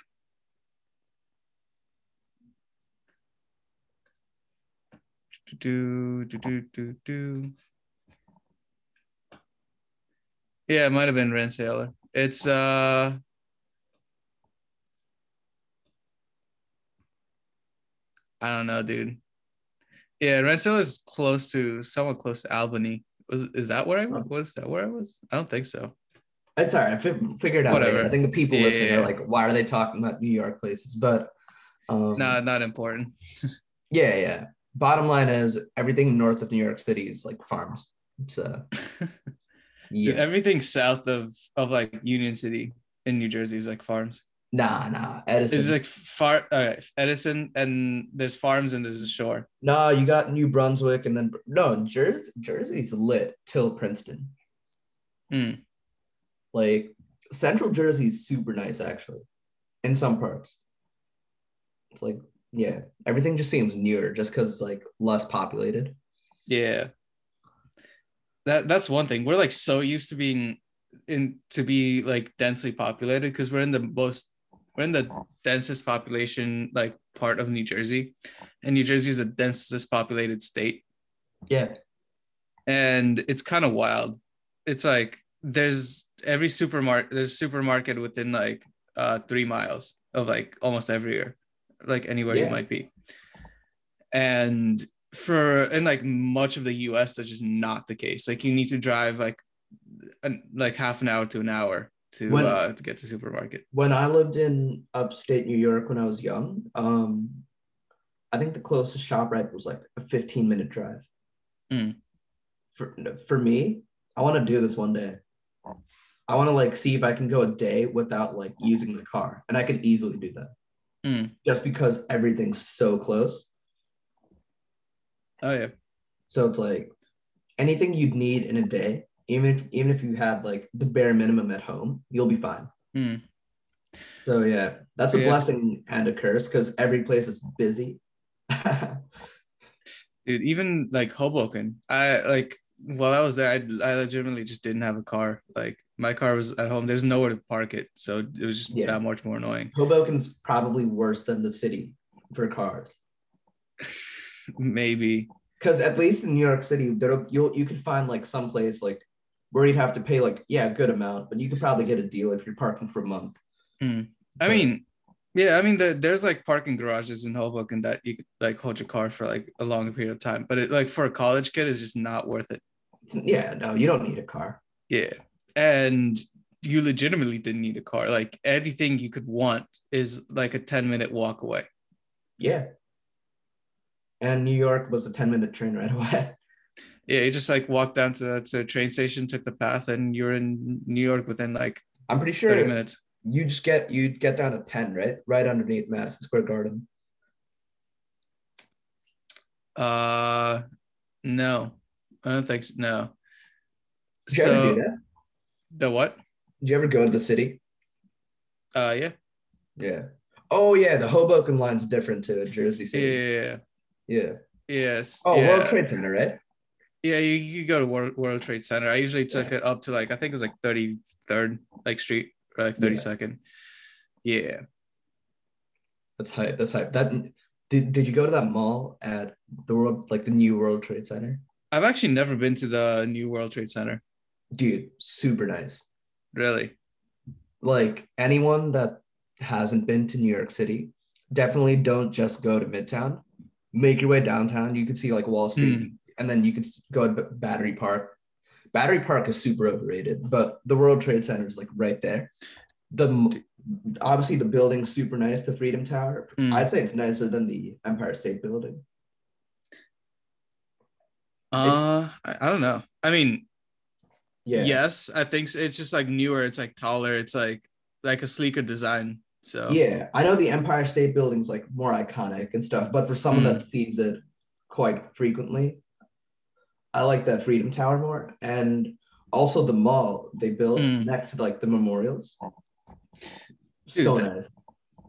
Do do do do do. Yeah, it might have been Rensselaer. It's uh. I don't know, dude. Yeah, Rensselaer is close to somewhat close to Albany. Was is that where I was? Was that where I was? I don't think so. it's all right. I fi- figured out. Whatever. Later. I think the people Yeah, listening yeah, are like, why are they talking about New York places? But um, No, not important. yeah, yeah. Bottom line is everything north of New York City is like farms. So Dude, yeah, everything south of of like Union City in New Jersey is like farms. nah, nah. Edison. It's like far uh, Edison, and there's farms and there's a shore. no, you got New Brunswick, and then no, Jersey. Jersey's lit till Princeton. Mm. Like Central Jersey is super nice actually, in some parts. It's like yeah, everything just seems newer just because it's like less populated. Yeah. That that's one thing. We're like so used to being in to be like densely populated because we're in the most we're in the densest population like part of New Jersey. And New Jersey is the densest populated state. Yeah. And it's kind of wild. It's like there's every supermarket there's supermarket within like uh three miles of like almost everywhere like anywhere Yeah. you might be and for in like much of the us that's just not the case like you need to drive like an, like half an hour to an hour to When- uh to get to supermarket When I lived in upstate New York when I was young, um, I think the closest shop right was like a 15 minute drive. Mm. For for me, I want to do this one day. I want to like see if I can go a day without like using the car, and I could easily do that. Mm. Just because everything's so close. oh yeah So it's like anything you'd need in a day, even if even if you had like the bare minimum at home, you'll be fine. Mm. So yeah, that's a Yeah. blessing and a curse because every place is busy. dude even like hoboken i like while i was there I, I legitimately just didn't have a car like my car was at home there's nowhere to park it so it was just Yeah. that much more annoying Hoboken's probably worse than the city for cars. maybe Because at least in New York City, there you'll you could find like some place like where you'd have to pay like yeah a good amount, but you could probably get a deal if you're parking for a month. Hmm. I But- mean, yeah, I mean, the, there's like parking garages in Hoboken that you could like hold your car for like a long period of time, but it like for a college kid is just not worth it. It's- yeah, no, you don't need a car. Yeah, and you legitimately didn't need a car. Like anything you could want is like a ten minute walk away. Yeah. And New York was a 10 minute train right away. Yeah, you just like walk down to the, to the train station, took the path, and you're in New York within like I'm pretty sure thirty minutes. you just get you get down to Penn, right? Right underneath Madison Square Garden. Uh, no, I don't think so. No. Did So? The what? Did you ever go to the city? Uh, yeah, Yeah. Oh yeah, the Hoboken line's different to Jersey yeah, City. yeah, yeah. Yeah. yes. Oh, yeah. World Trade Center, right? Yeah, you, you go to World, World Trade Center. I usually took it up to like I think it was like 33rd like street or like Yeah. 32nd. Yeah. That's hype. That's hype. That did, did you go to that mall at the world like the new World Trade Center? I've actually never been to the new World Trade Center. Dude, super nice. Really. Like anyone that hasn't been to New York City, definitely don't just go to Midtown. Make your way downtown. You could see like Wall Street, and then you could go to Battery Park. Battery Park is super overrated, but the World Trade Center is like right there. The obviously the building's super nice, the Freedom Tower. Mm. I'd say it's nicer than the Empire State Building. Uh I, I don't know. I mean, Yeah. yes, I think so. it's just like newer, it's like taller, it's like like a sleeker design. So Yeah, I know the Empire State Building's like more iconic and stuff, but for someone Mm. that sees it quite frequently, I like that Freedom Tower more. And also the mall they built Mm. next to like the memorials. Dude, so that- nice.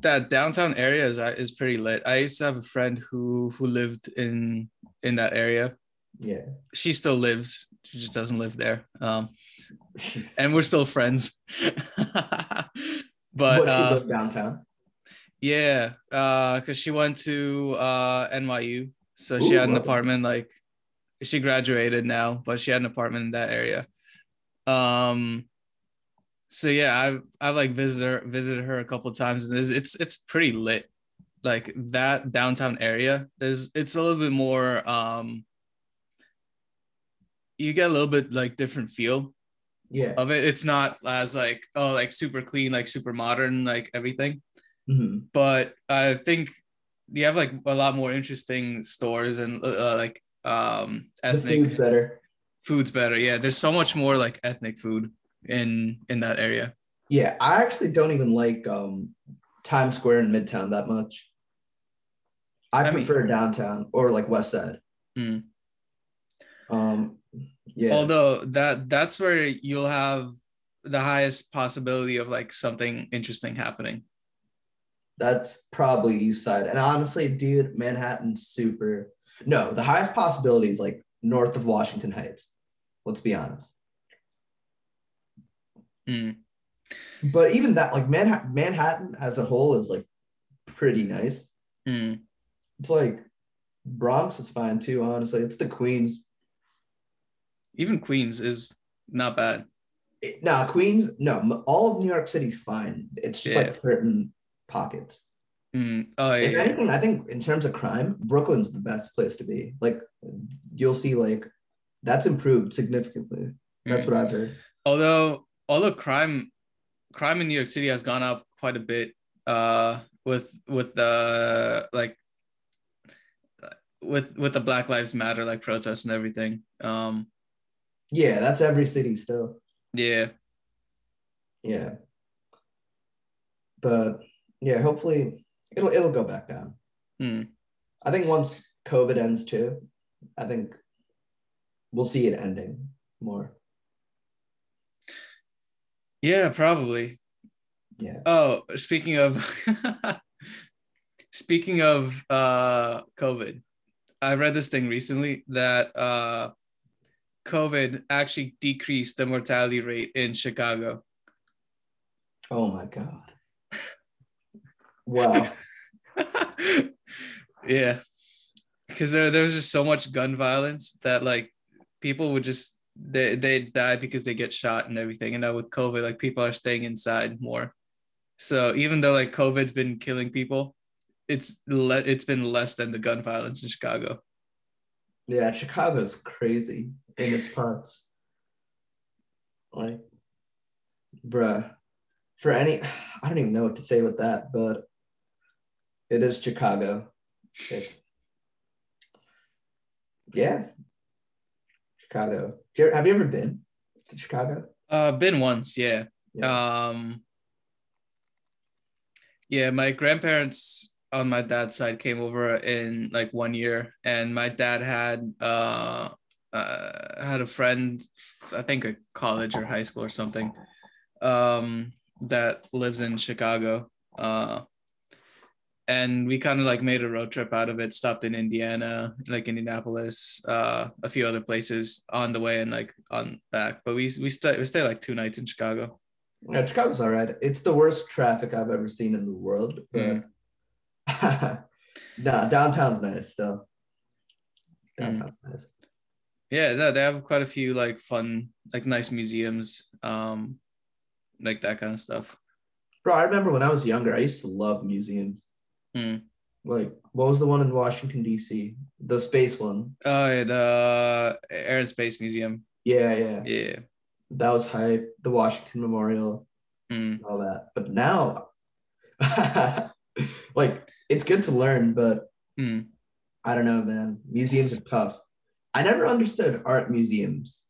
that downtown area is is pretty lit. I used to have a friend who who lived in in that area. Yeah. She still lives. She just doesn't live there. Um and we're still friends. but What, she uh, lived downtown. yeah, uh, because she went to uh NYU, so she had an apartment. Like she graduated now, but she had an apartment in that area. Um, so yeah, I've I've like visited her, visited her a couple of times, and it's it's it's pretty lit. Like that downtown area, there's it's a little bit more. Um, you get a little bit like different feel Yeah. of it. It's not as like oh like super clean, like super modern, like everything. Mhm. But I think you have like a lot more interesting stores and uh, like um ethnic The food's better. food's better. Yeah, there's so much more like ethnic food in in that area. Yeah, I actually don't even like um Times Square in Midtown that much. I, I mean- prefer downtown or like West Side. Mm. Um yeah. Although that that's where you'll have the highest possibility of like something interesting happening. That's probably East Side. And honestly, dude, Manhattan's super. No, the highest possibility is like north of Washington Heights. Let's be honest. Mm. But even that, like Manhattan, Manhattan as a whole is like pretty nice. Mm. It's like Bronx is fine too, honestly. It's the Queens. Even Queens is not bad. It- Nah, Queens, no, all of New York City's fine. It's just Yeah. like certain pockets. Mm. Oh If anything, I think in terms of crime, Brooklyn's the best place to be. Like, you'll see, like, that's improved significantly. That's Mm. what I've heard. although although crime crime in New York City has gone up quite a bit uh with with the like with with the Black Lives Matter like protests and everything. Um Yeah, that's every city still. yeah. Yeah. But yeah, hopefully it'll it'll go back down. Hmm. I think once COVID ends too, I think we'll see it ending more. Yeah, probably. Yeah. Oh, speaking of speaking of uh COVID, I read this thing recently that uh COVID actually decreased the mortality rate in Chicago. Oh my god. Wow. yeah. Cause there there was just so much gun violence that like people would just they they die because they get shot and everything. And now with COVID, like people are staying inside more. So even though like COVID's been killing people, it's le- it's been less than the gun violence in Chicago. Yeah, Chicago's crazy in its parts. Like, bruh, for any, I don't even know what to say with that, but it is Chicago. It's, yeah, Chicago. Have you ever been to Chicago? Uh been once, yeah. Yeah. Um yeah, my grandparents on my dad's side came over in like one year and my dad had uh, uh had a friend I think a college or high school or something um that lives in Chicago uh and we kind of like made a road trip out of it stopped in Indiana like Indianapolis uh a few other places on the way and like on back but we we stay we stayed like two nights in Chicago Yeah, Chicago's all right. It's the worst traffic I've ever seen in the world, but nah, downtown's nice still. Downtown's nice. Yeah, no, they have quite a few like fun, like nice museums, um, like that kind of stuff. Bro, I remember when I was younger, I used to love museums. Hmm. Like, what was the one in Washington, D.C.? The space one. Oh, yeah, the Air and Space Museum. Yeah, yeah. Yeah. That was hype. The Washington Memorial, Mm. all that. But now, like, it's good to learn, but Mm. I don't know, man. Museums are tough. I never understood art museums.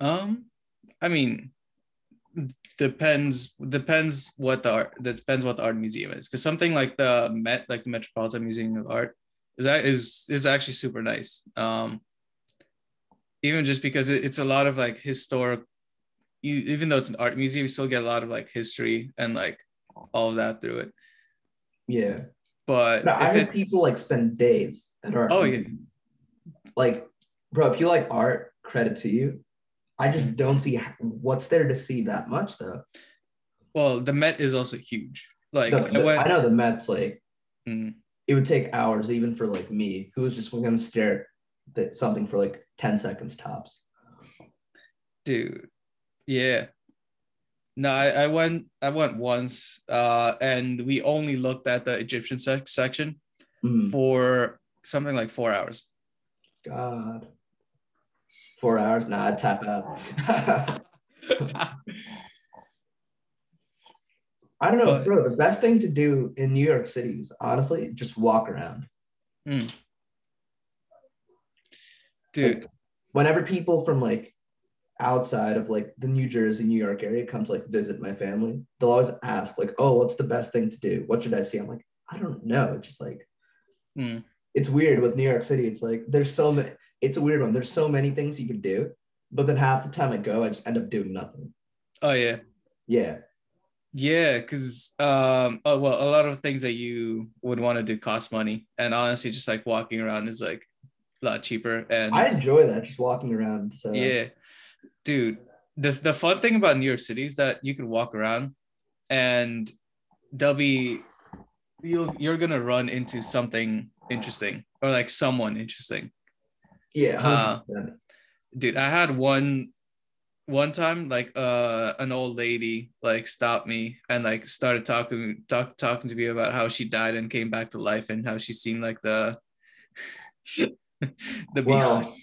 Um, I mean, depends depends what the art that depends what the art museum is. Because something like the Met, like the Metropolitan Museum of Art, is that is is actually super nice. Um, even just because it, it's a lot of like historic, you, even though it's an art museum, you still get a lot of like history and like all of that through it. Yeah. But No, I heard people like spend days at art. Oh, yeah. Like, bro, if you like art, credit to you. I just don't see what's there to see that much though. well, the Met is also huge. Like The- I went, I know the Mets like Mm. it would take hours even for like me who was just gonna stare at something for like 10 seconds tops. dude yeah no I, I went i went once uh and we only looked at the egyptian sec- section Mm, for something like four hours God. Four hours? Nah, I'd tap out. I don't know, bro. The best thing to do in New York City is honestly just walk around. Mm. dude Like, whenever people from like outside of like the New Jersey, New York area come to like visit my family, they'll always ask, like, oh, what's the best thing to do? What should I see? I'm like, I don't know. Just like Hmm. It's weird with New York City. It's like there's so many it's a weird one. There's so many things you can do, but then half the time I go, I just end up doing nothing. oh yeah Yeah. Yeah, because um, oh, well, a lot of things that you would want to do cost money, and honestly, just like walking around is like a lot cheaper. And I enjoy that just walking around. So yeah, dude, the the fun thing about New York City is that you can walk around, and there'll be you you're gonna run into something interesting or like someone interesting. yeah, Uh, dude i had one one time like uh an old lady like stopped me and like started talking talk, talking to me about how she died and came back to life and how she seen like the the beyond. Wow.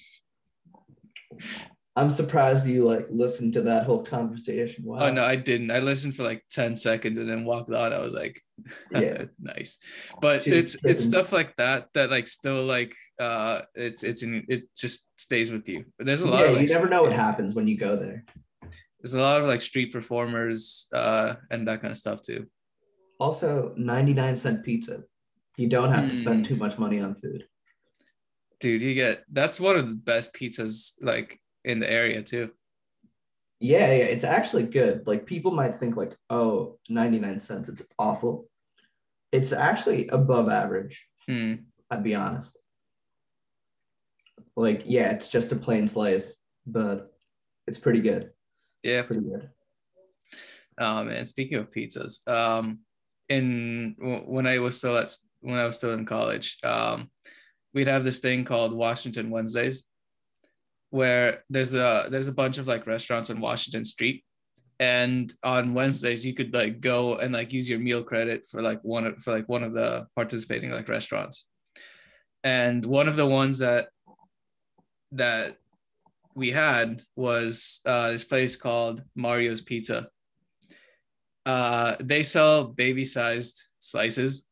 I'm surprised you like listened to that whole conversation. Wow. oh no i didn't i listened for like 10 seconds and then walked on i was like Yeah. nice but She was it's it's stuff like that that like still like uh it's it's in it just stays with you but there's a lot yeah, of like, you never know what happens when you go there. there's a lot of like street performers uh and that kind of stuff too Also, 99 cent pizza. You don't have to spend Mm. too much money on food. dude you get that's one of the best pizzas like in the area too Yeah, yeah, it's actually good. Like people might think like, oh, 99 cents, it's awful. It's actually above average, Hmm. I'd be honest. Like, yeah, it's just a plain slice, but it's pretty good. yeah Pretty good. um and speaking of pizzas um in when i was still at when i was still in college um we'd have this thing called washington wednesdays where there's a there's a bunch of like restaurants on washington street. And on wednesdays you could like go and like use your meal credit for like one of for like one of the participating like restaurants. And one of the ones that that we had was uh, this place called mario's pizza. Uh, they sell baby sized slices.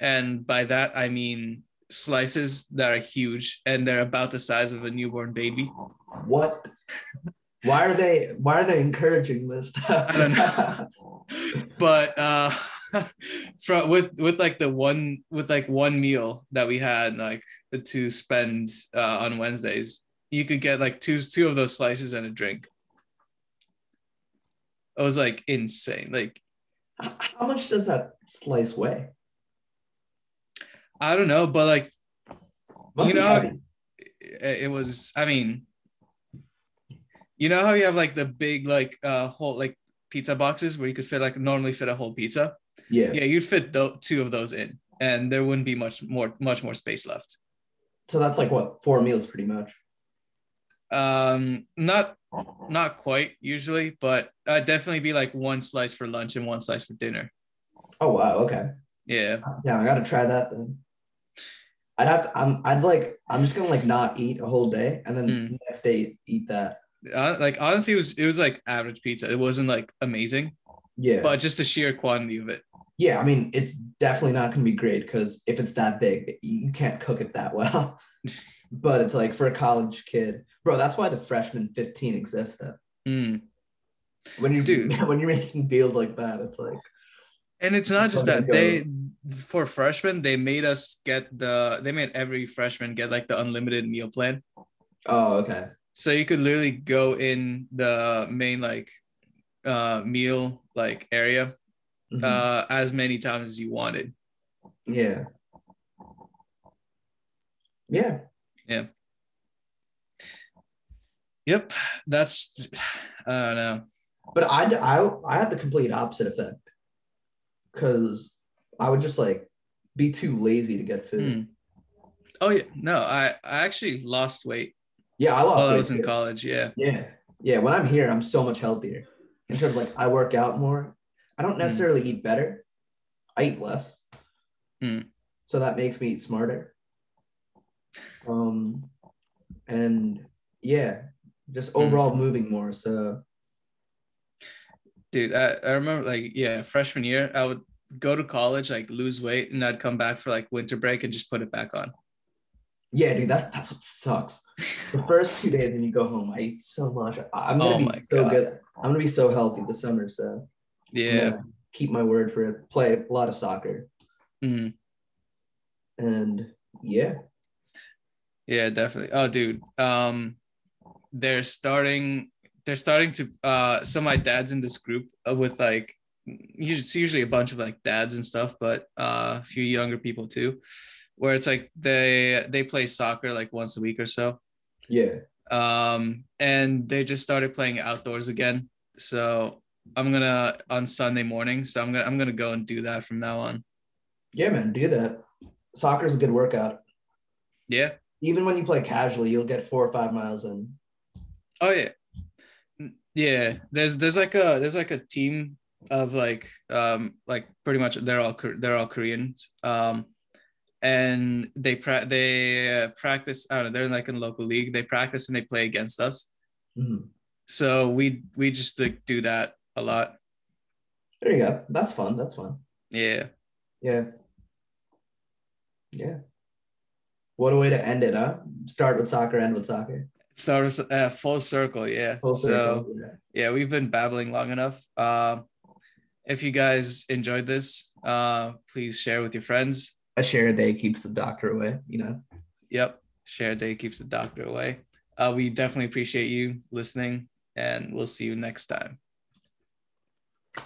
And by that, I mean slices that are huge and they're about the size of a newborn baby. What? Why are they why are they encouraging this? I don't know. But uh, from with with like the one with like one meal that we had like to spend uh, on Wednesdays, you could get like two two of those slices and a drink. It was like insane. Like How much does that slice weigh? I don't know, but like Must You know, it it was i mean you know how you have like the big like uh whole like pizza boxes where you could fit like normally fit a whole pizza yeah. yeah you'd fit tho- two of those in and there wouldn't be much more much more space left So that's like what four meals pretty much. um not not quite usually but uh definitely be like one slice for lunch and one slice for dinner Oh wow, okay. yeah Yeah, I gotta try that then. I'd have to. I'm. I'd like. I'm just gonna like not eat a whole day, and then Mm. the next day eat that. uh, like honestly it was it was like average pizza it wasn't like amazing Yeah. but just the sheer quantity of it yeah. I mean, it's definitely not gonna be great because if it's that big, you can't cook it that well. but it's like for a college kid, bro. That's why the freshman 15 exists. Though. Mm. When you do when you're making deals like that, it's like And it's not just that they for freshmen they made us get the they made every freshman get like the unlimited meal plan. oh okay. So you could literally go in the main like uh meal like area Mhm. uh as many times as you wanted. Yeah. Yeah. Yeah. Yep. That's I don't know. But I, I, I had the complete opposite effect because I would just like be too lazy to get food. Hmm. Oh yeah, no, I I actually lost weight Yeah, I lost while I was in college. Yeah. Yeah, yeah. When I'm here, I'm so much healthier. In terms of like, I work out more. I don't necessarily eat better. I eat less. Hmm. So that makes me eat smarter. Um, and yeah, just overall moving more. So Dude, I, I remember like yeah, freshman year, I would go to college, like lose weight, and I'd come back for like winter break and just put it back on. yeah, dude, that that's what sucks. The first two days when you go home, I eat so much. I- I'm gonna Oh be so God. good. I'm gonna be so healthy this summer. So Yeah. keep my word for it. Play a lot of soccer, Mhm. and yeah, Yeah, definitely. Oh, dude. Um, they're starting. They're starting to. Uh, so my dad's in this group with like it's usually a bunch of like dads and stuff, but uh, a few younger people too, where it's like they they play soccer like once a week or so. Yeah. Um, and they just started playing outdoors again. So I'm gonna on Sunday morning. So I'm gonna I'm gonna go and do that from now on. Yeah, man, do that. Soccer's a good workout. Yeah. Even when you play casually, you'll get four or five miles in. Oh yeah. Yeah, there's there's like a there's like a team of like um like pretty much they're all they're all Koreans um and they pra- they uh, practice I don't know they're like in local league they practice and they play against us. Mm-hmm. so we we just like do that a lot. There you go. That's fun. That's fun. Yeah. Yeah. Yeah. What a way to end it huh? Start with soccer end with soccer with uh, full circle yeah full circle, so yeah. yeah we've been babbling long enough um if you guys enjoyed this, uh, please share with your friends. A share a day keeps the doctor away, you know? Yep. Share a day keeps the doctor away. Uh, we definitely appreciate you listening, and we'll see you next time.